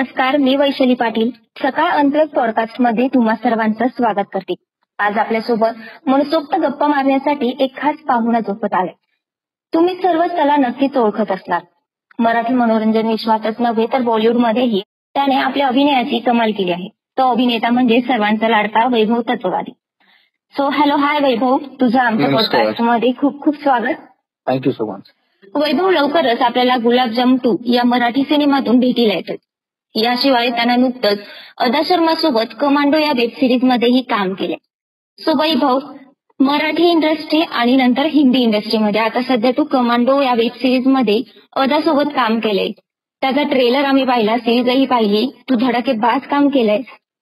नमस्कार मी वैशाली पाटील. सकाळ अनप्लग पॉडकास्टमध्ये तुम्हा सर्वांचं स्वागत करते. आज आपल्यासोबत मनसोक्त गप्पा मारण्यासाठी एक खास पाहुणा झोपत आले तुम्ही सर्वच त्याला नक्कीच ओळखत असणार. मराठी मनोरंजन विश्वातच नव्हे तर बॉलिवूडमध्येही त्याने आपल्या अभिनयाची कमाल केली आहे. तो अभिनेता म्हणजे सर्वांचा लाडका वैभव तत्ववादी. सो हॅलो हाय वैभव. तुझं आमच्या. पॉडकास्टमध्ये खूप खूप स्वागत. थँक्यू सो मच वैभव लवकरच आपल्याला गुलाबजाम टू या मराठी सिनेमातून भेटीला येतात याशिवाय त्यानं नुकतंच अदा शर्मा सोबत कमांडो या वेब सिरीज मध्येही काम केले. सो भाऊ मराठी इंडस्ट्री आणि नंतर हिंदी इंडस्ट्रीमध्ये आता सध्या तू कमांडो या वेब सिरीजमध्ये अदा सोबत काम केलंय. त्याचा ट्रेलर आम्ही पाहिला सिरीजही पाहिली तू धडाकेबाज काम केलंय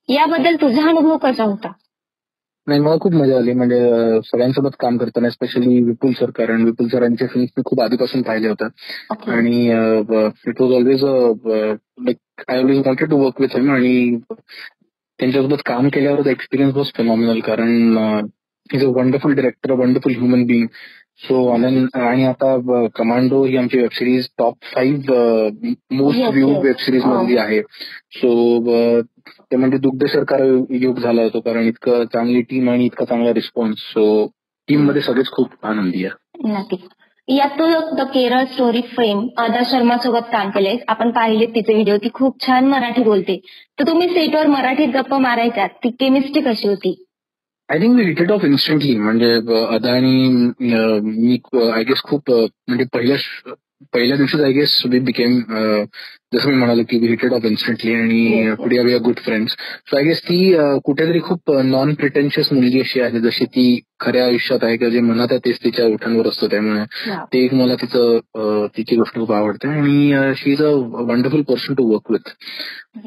याबद्दल तुझा अनुभव कसा होता? नाही मला खूप मजा आली. म्हणजे सगळ्यांसोबत काम करताना स्पेशली विपुल सर कारण विपुल सरांचे फिल्म्स मी खूप आधीपासून पाहिले होतात आणि it was always like I always wanted to work with him आणि त्यांच्यासोबत काम केल्यावर एक्सपिरियन्स वॉज फिनॉमिनल कारण is a wonderful director wonderful human being so आणि आता कमांडो ही आमची web series top five most view yes. Web series मधली आहे. सो ते म्हणजे दुग्ध सरकार युग झाला होतो कारण इतकं चांगली टीम आणि इतका चांगला रिस्पॉन्स सो टीममध्ये सगळेच खूप आनंदी आहे. नक्कीच. यात तू the Kerala story frame Adah Sharma सोबत काम केले आपण पाहिले तिचे व्हिडिओ ती खूप छान मराठी बोलते. तर तुम्ही सेटवर मराठीत गप्पा मारायच्या ती केमिस्ट्री कशी होती? I think we hit it off instantly म्हणजे अं, अदा आणि अं, मी आय गेस खूप म्हणजे पहिल्या पहिल्या दिवशीच आय गेस वी बिकेम जसं मी म्हणालो की वी हिटेड ऑफ इन्स्टंटली आणि. Today we are good friends so I guess ती अं, कुठेतरी खूप नॉन प्रिटेन्शियस मुलगी अशी आहे जशी ती खऱ्या आयुष्यात आहे किंवा जे मनात आहे तेच तिच्या ओठांवर असतं. त्यामुळे ते एक मला तिचं अं, तिची गोष्ट खूप आवडते आणि she is a wonderful person to work with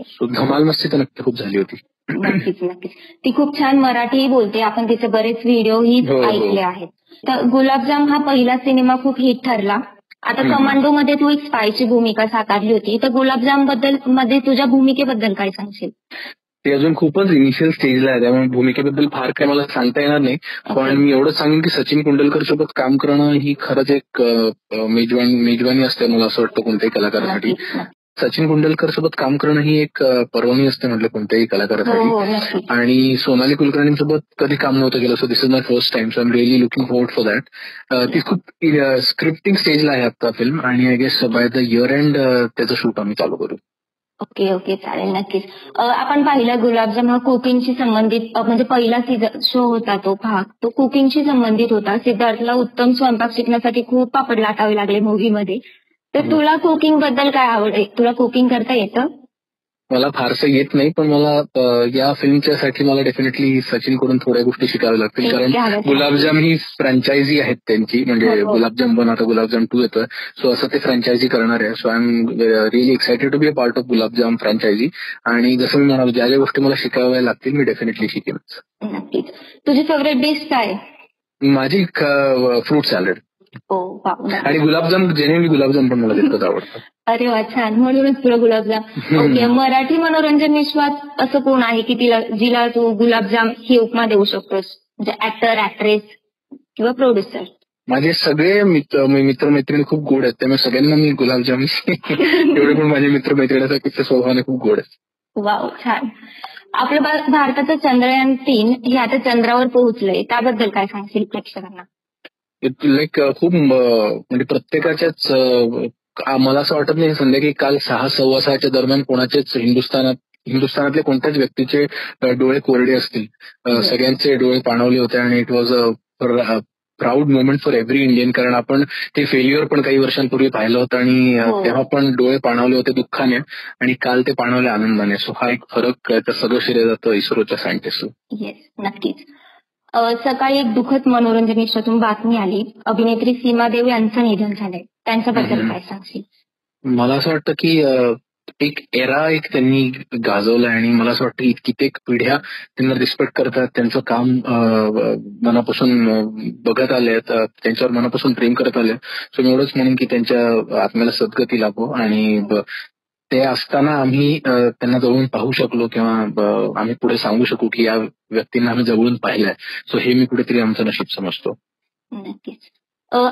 so धमाल मस्ती तर नक्की खूप झाली होती. नक्कीच नक्कीच. ती खूप छान मराठी बोलते. आपण तिचे बरेच व्हिडिओही हो, हो. ऐकले आहेत. तर गुलाबजाम हा पहिला सिनेमा खूप हिट ठरला. आता. कमांडो मध्ये तू एक स्पायची भूमिका साकारली होती. तर गुलाबजामबद्दलमध्ये तुझ्या भूमिकेबद्दल काय सांगशील? ते अजून खूपच इनिशियल स्टेजला आहे. त्यामुळे भूमिकेबद्दल फार काही मला सांगता येणार नाही. पण मी एवढंच सांगेन की सचिन कुंडलकर सोबत काम करणं ही खरंच एक मेजवान मेजवानी असते मला असं वाटतं कोणत्याही कलाकारासाठी. सचिन कुंडलकर सोबत काम करणं ही एक पर्वणी असते म्हटलं कोणत्याही हो कलाकारासाठी. हो नक्कीच. आणि सोनाली कुलकर्णींसोबत कधी काम नव्हतं केलं so this is my first time so I am really looking forward for that ती खूप स्क्रिप्टिंग स्टेजला आहे आता फिल्म आणि I guess by the year end त्याचं शूट आम्ही चालू करू. ओके ओके चालेल नक्कीच. आपण पाहिलं गुलाबजाम हा कुकिंगशी संबंधित म्हणजे पहिला शो होता तो भाग तो कुकिंगशी संबंधित होता. सिद्धार्थला उत्तम स्वयंपाक शिकण्यासाठी खूप पापड लाटावे लागले मूवी मध्ये. तर. तुला कुकिंगबद्दल काय आवड आहे? तुला कुकिंग करता येतं? मला फारसं येत नाही पण मला या फिल्मच्या साठी मला डेफिनेटली सचिनकडून थोड्या गोष्टी शिकाव्या लागतील. कारण गुलाबजाम ही फ्रँचायझी आहेत त्यांची. म्हणजे हो, हो. गुलाबजाम पण आता गुलाबजाम टू येतोय सो असं ते फ्रँचायझी करणार आहे. So I am really excited to be a part of Gulabjaam franchise आणि जसं मी म्हणालो ज्या ज्या गोष्टी मला शिकाव्या लागतील मी डेफिनेटली शिकेन तुझी फेवरेट डिश काय? माझी फ्रूट सॅलड हो. आणि गुलाबजाम जेन्युअली गुलाबजाम पण मला तितकंच आवडतं. अरे वा छान. म्हणूनच तुला गुलाबजाम. ओके मराठी मनोरंजन विश्वात असं कोण आहे की तिला जिला तू गुलाबजाम ही उपमा देऊ शकतोस? म्हणजे ऍक्टर ऍक्ट्रेस किंवा प्रोड्युसर माझे सगळे मित्र मित्र मैत्रिणी खूप गोड आहेत. त्यामुळे सगळ्यांना मी गुलाबजाम एवढे पण माझे मित्र मैत्रिणी ते स्वभावाने खूप गोड आहेत. वाव छान. आपलं भारताचं चंद्रयान तीन हे आता चंद्रावर पोहोचलंय. त्याबद्दल काय सांगशील प्रेक्षकांना? लाईक खूप म्हणजे प्रत्येकाच्याच मला असं वाटत नाही संध्याकाळी काल सहा सव्वा सहाच्या दरम्यान कोणाचेच हिंदुस्थानात हिंदुस्थानातल्या कोणत्याच व्यक्तीचे डोळे कोरडे असतील. सगळ्यांचे डोळे पाणावले होते आणि it was a proud moment for every Indian कारण आपण ते फेल्युअर पण काही वर्षांपूर्वी पाहिलं होतं आणि हो. तेव्हा पण डोळे पाणावले होते दुःखाने आणि काल ते पाणावले आनंदाने सो हा एक फरक. तर सगळं श्रेय जातं इस्रोच्या सायंटिस्ट येस नक्कीच सकाळी एक दुःखद मनोरंजन विश्वातून बातमी आली. अभिनेत्री सीमा देव यांचं निधन झालंय. त्यांच्याबद्दल. काय सांगशील? मला असं वाटतं की एक एरा एक त्यांनी गाजवला आणि मला असं वाटतं कित्येक पिढ्या त्यांना रिस्पेक्ट करतात. त्यांचं काम मनापासून बघत आले त्यांच्यावर मनापासून प्रेम करत आले सो मी एवढंच म्हणेन की त्यांच्या आत्म्याला सद्गती लाभो आणि ते असताना आम्ही त्यांना जवळून पाहू शकलो किंवा आम्ही पुढे सांगू शकू की या व्यक्तींना आम्ही जवळून पाहिलंय. सो हे मी कुठेतरी आमचं नशीब समजतो. नक्कीच.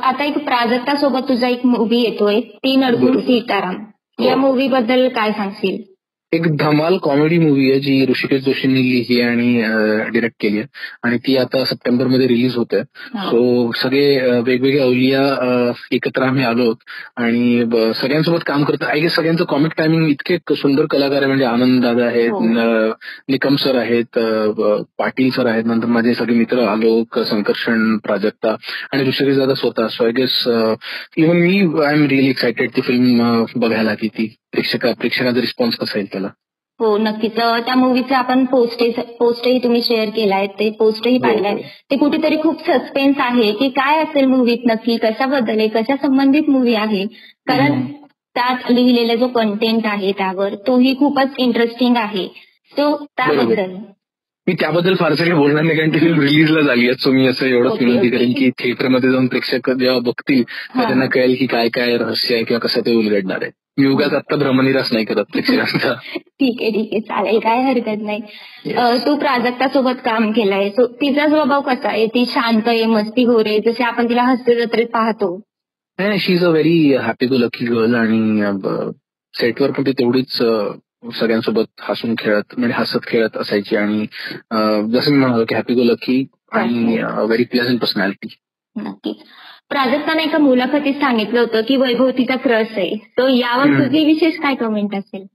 आता एक प्राजक्ता सोबत तुझा एक मूवी येतोय तीन अडकून सीताराम. या मूवी हो. बद्दल काय सांगशील? एक धमाल कॉमेडी मूवी आहे जी ऋषिकेश जोशींनी लिहिली आणि डिरेक्ट केली आहे. आणि ती आता सप्टेंबरमध्ये रिलीज होते सो सगळे वेगवेगळे अवलिया एकत्र आम्ही आलो आणि सगळ्यांसोबत काम करतो आय गेस सगळ्यांचं कॉमिक टायमिंग इतके सुंदर कलाकार आहे. म्हणजे आनंद दादा आहेत हो. निकम सर आहेत पाटील सर आहेत. नंतर माझे सगळे मित्र आलोक संकर्षण प्राजक्ता आणि ऋषिकेश दादा स्वतः. सो आय गेस इव्हन मी आय एम रिअली एक्सायटेड ती फिल्म बघायला की ती. प्रेक्षका प्रेक्षकांचा रिस्पॉन्स कसा येईल त्याला? हो नक्कीच त्या मूवीचे आपण पोस्ट पोस्टही तुम्ही शेअर केलाय ते पोस्टही हो, पाहिलाय हो. ते कुठेतरी खूप सस्पेन्स आहे की काय असेल मूवीत नक्की कशाबद्दल आहे कशा संबंधित मूवी आहे? कारण त्यात लिहिलेला जो कंटेंट आहे त्यावर तोही खूपच इंटरेस्टिंग आहे. सो त्याबद्दल. मी त्याबद्दल फारसं काही बोलणार नाही कारण ती फिल्म रिलीजला झाली आहे. सो मी असं एवढंच विनंती करेन की थिएटरमध्ये जाऊन प्रेक्षक जेव्हा बघतील त्यांना कळेल की काय काय रहस्य आहे किंवा कसं ते उलगडणार आहे. उगाच आता भ्रमनिरास नाही करत ठीक आहे ठीक आहे. चालेल काय हरकत नाही. तू प्राजक्ता सोबत काम केलंय. तिचा स्वभाव कसा आहे? ती शांत आहे मस्ती आहे जसे आपण तिला हस्ते जत्रेत पाहतो. नाही she is a very happy go lucky girl आणि सेटवर पण ती तेवढीच सगळ्यांसोबत हसून खेळत म्हणजे हसत खेळत असायची आणि जसं मी म्हणालो की हॅपी गो लकी आणि व्हेरी प्लेझंट पर्सनॅलिटी नक्कीच. प्राजक्ताने एका मुलाखतीत सांगितलं होतं की वैभव तिचा क्रस आहे. तो यावर तुझी विशेष काय कमेंट असेल?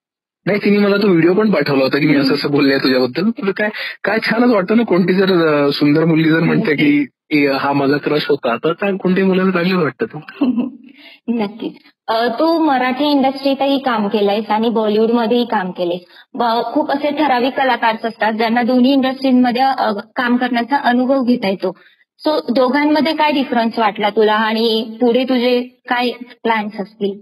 नाही तिने मला तो व्हिडिओ पण पाठवला होता की मी असं असं बोलले तुझ्याबद्दल. काय काय छानच वाटतं ना कोणती जर सुंदर मुलगी जर म्हणते की हा माझा क्रश होता तर काय कोणत्याही मुलाला चांगलं वाटतं नक्कीच. तू मराठी इंडस्ट्रीतही काम केलंयस आणि बॉलिवूडमध्येही काम केलंयस. खूप असे ठराविक कलाकार असतात ज्यांना दोन्ही इंडस्ट्रीमध्ये काम करण्याचा अनुभव घेता येतो. सो दोघांमध्ये काय डिफरन्स वाटला तुला? आणि पुढे तुझे काय प्लॅन्स असतील?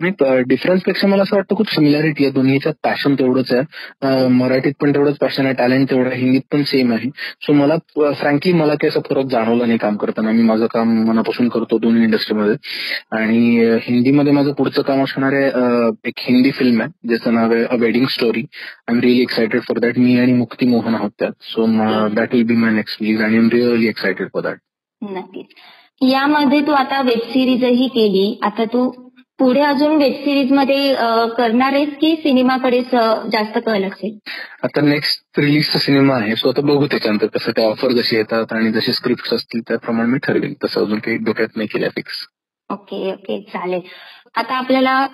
नाही डिफरन्सपेक्षा मला असं वाटतं खूप सिमिलॅरिटी आहे. दोन्हीचं पॅशन तेवढंच आहे. मराठीत पण तेवढंच पॅशन आहे टॅलेंट तेवढं आहे हिंदीत पण सेम आहे. सो मला फ्रँकली मला काही असं फरक जाणवलं नाही काम करताना. मी माझं काम मनापासून करतो दोन्ही इंडस्ट्रीमध्ये आणि हिंदीमध्ये माझं पुढचं काम असणार आहे एक हिंदी फिल्म आहे ज्याचं नाव आहे a wedding story I am really excited for that मी आणि मुक्ती मोहन आहोत त्यात. So that will be my next release आणि am really excited for that नक्कीच. यामध्ये तू आता वेब सिरीजही केली. आता तू पुढे अजून वेब सिरीजमध्ये करणार आहेस की सिनेमाकडे जास्त कल असेल आता नेक्स्ट रिलीजचा सिनेमा आहे. सो आता बघू त्याच्यानंतर कसं त्या ऑफर जशी येतात आणि जसे स्क्रिप्ट असतील त्याप्रमाणे मी ठरवेल. तसं अजून काही डोक्यात नाही केल्या फिक्स ओके ओके चालेल. आता आपल्याला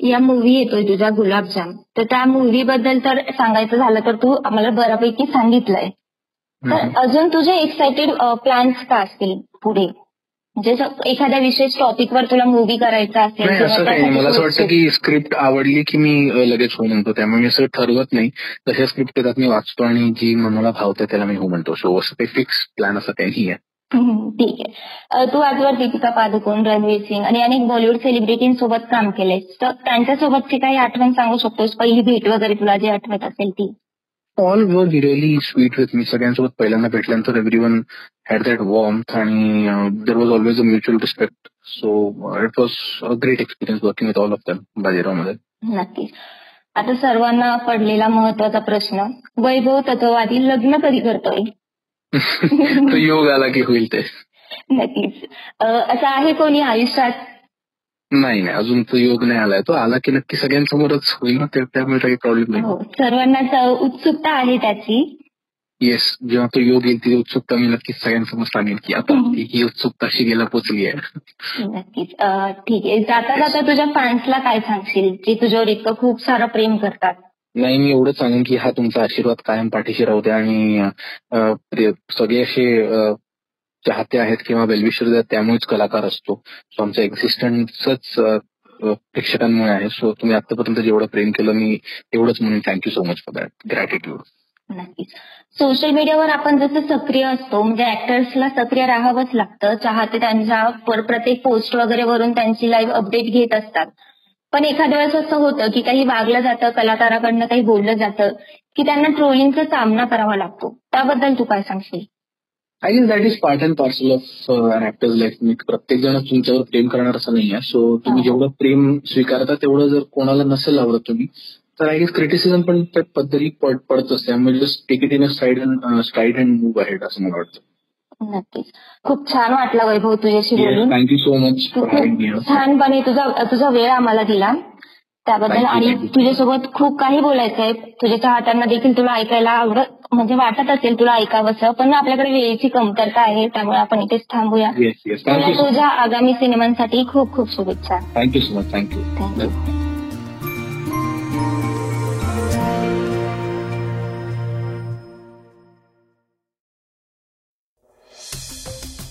या मूवी येतोय तुझा गुलाबजाम. तर त्या मूवी बद्दल तर सांगायचं झालं तर तू आम्हाला बऱ्यापैकी सांगितलंय. तर अजून तुझे एक्सायटेड प्लॅन्स का असतील पुढे? म्हणजे एखाद्या विशेष टॉपिकवर तुला मूवी करायचा असेल असं काही मला असं वाटतं की स्क्रिप्ट आवडली की मी लगेच हो म्हणतो. त्यामुळे मी असं ठरवत नाही. तशा स्क्रिप्ट येतात मी वाचतो आणि जी मला भावते त्याला मी हो म्हणतो. सो असं काही फिक्स प्लॅन असं काही आहे ठीक आहे. तू आजवर दीपिका पादुकोण रणवीर सिंग आणि अनेक बॉलिवूड सेलिब्रिटींसोबत काम केलंयस तर त्यांच्यासोबतची काही आठवण सांगू शकतोस? पहिली भेट वगैरे तुला जी आठवत असेल ती. All were really sweet with me सगळ्यांसोबत पहिल्यांदा भेटल्यानंतर every one had that warm आणि there was always a mutual respect so it was a great experience working with all of them बाजीरावमध्ये. नक्कीच. आता सर्वांना पडलेला महत्त्वाचा प्रश्न वैभव तत्ववादी लग्न कधी करतोय? तो योग आला की होईल ते. नक्कीच. असं आहे कोणी आयुष्यात? नाही नाही. अजून तो योग नाही आलाय. तो आला की नक्की सगळ्यांसमोरच होईल ना? त्यामुळे काही प्रॉब्लेम नाही. हो, सर्वांना उत्सुकता आहे त्याची. येस जेव्हा तो योग येईल ती उत्सुकता मी नक्कीच सगळ्यांसमोर सांगेन की आता ही उत्सुकता शिगेला पोचली आहे. नक्कीच. ठीक आहे. जाता जाता तुझ्या फॅन्सला काय सांगशील? जे तुझ्यावर इतकं खूप सारं प्रेम करतात? नाही मी एवढंच सांगेन की हा तुमचा आशीर्वाद कायम पाठीशी राहू द्या आणि सगळे असे चाहते आहेत किंवा वेलविशर त्यामुळेच कलाकार असतो. सो आमचा एक्झिस्टन्सच प्रेक्षकांमुळे आहे. सो तुम्ही आतापर्यंत जेवढं प्रेम केलं मी एवढंच म्हणून thank you so much for that gratitude नक्कीच. सोशल मीडियावर आपण जसं सक्रिय असतो म्हणजे ऍक्टर्सला सक्रिय राहावंच लागतं. चाहते त्यांच्या प्रत्येक पोस्ट वगैरे वरून त्यांची लाईव्ह अपडेट घेत असतात. पण एखाद्या वेळेस असं होतं की काही वागलं जातं कलाकाराकडनं काही बोललं जातं की त्यांना ट्रोलिंगचा सामना करावा लागतो. त्याबद्दल तू काय सांगशील? I guess that is part and parcel of an actor's life प्रत्येक जण तुमच्यावर प्रेम करणार असं नाही आहे सो तुम्ही हा. जेवढं प्रेम स्वीकारता तेवढं जर कोणाला नसेल आवडत तुम्ही तर आय गेस क्रिटिसिझम पण त्या पद्धती पड- पडतच त्यामुळे just take it in a side and stride and move ahead असं मला वाटतं. नक्कीच. खूप छान वाटलं वैभव तुझ्याशी बोलून. थँक्यू सो मच मी छानपणे तुझा तुझा वेळ आम्हाला दिला. त्याबद्दल आणि. तुझ्यासोबत खूप काही बोलायचं आहे तुझ्या चाहत्यांना देखील तुला ऐकायला आवडत. म्हणजे वाटत असेल तुला ऐकावंसं पण आपल्याकडे वेळेची कमतरता आहे त्यामुळे आपण इथेच थांबूया. तुझ्या आगामी सिनेमांसाठी खूप खूप शुभेच्छा. Thank you so much thank you thank you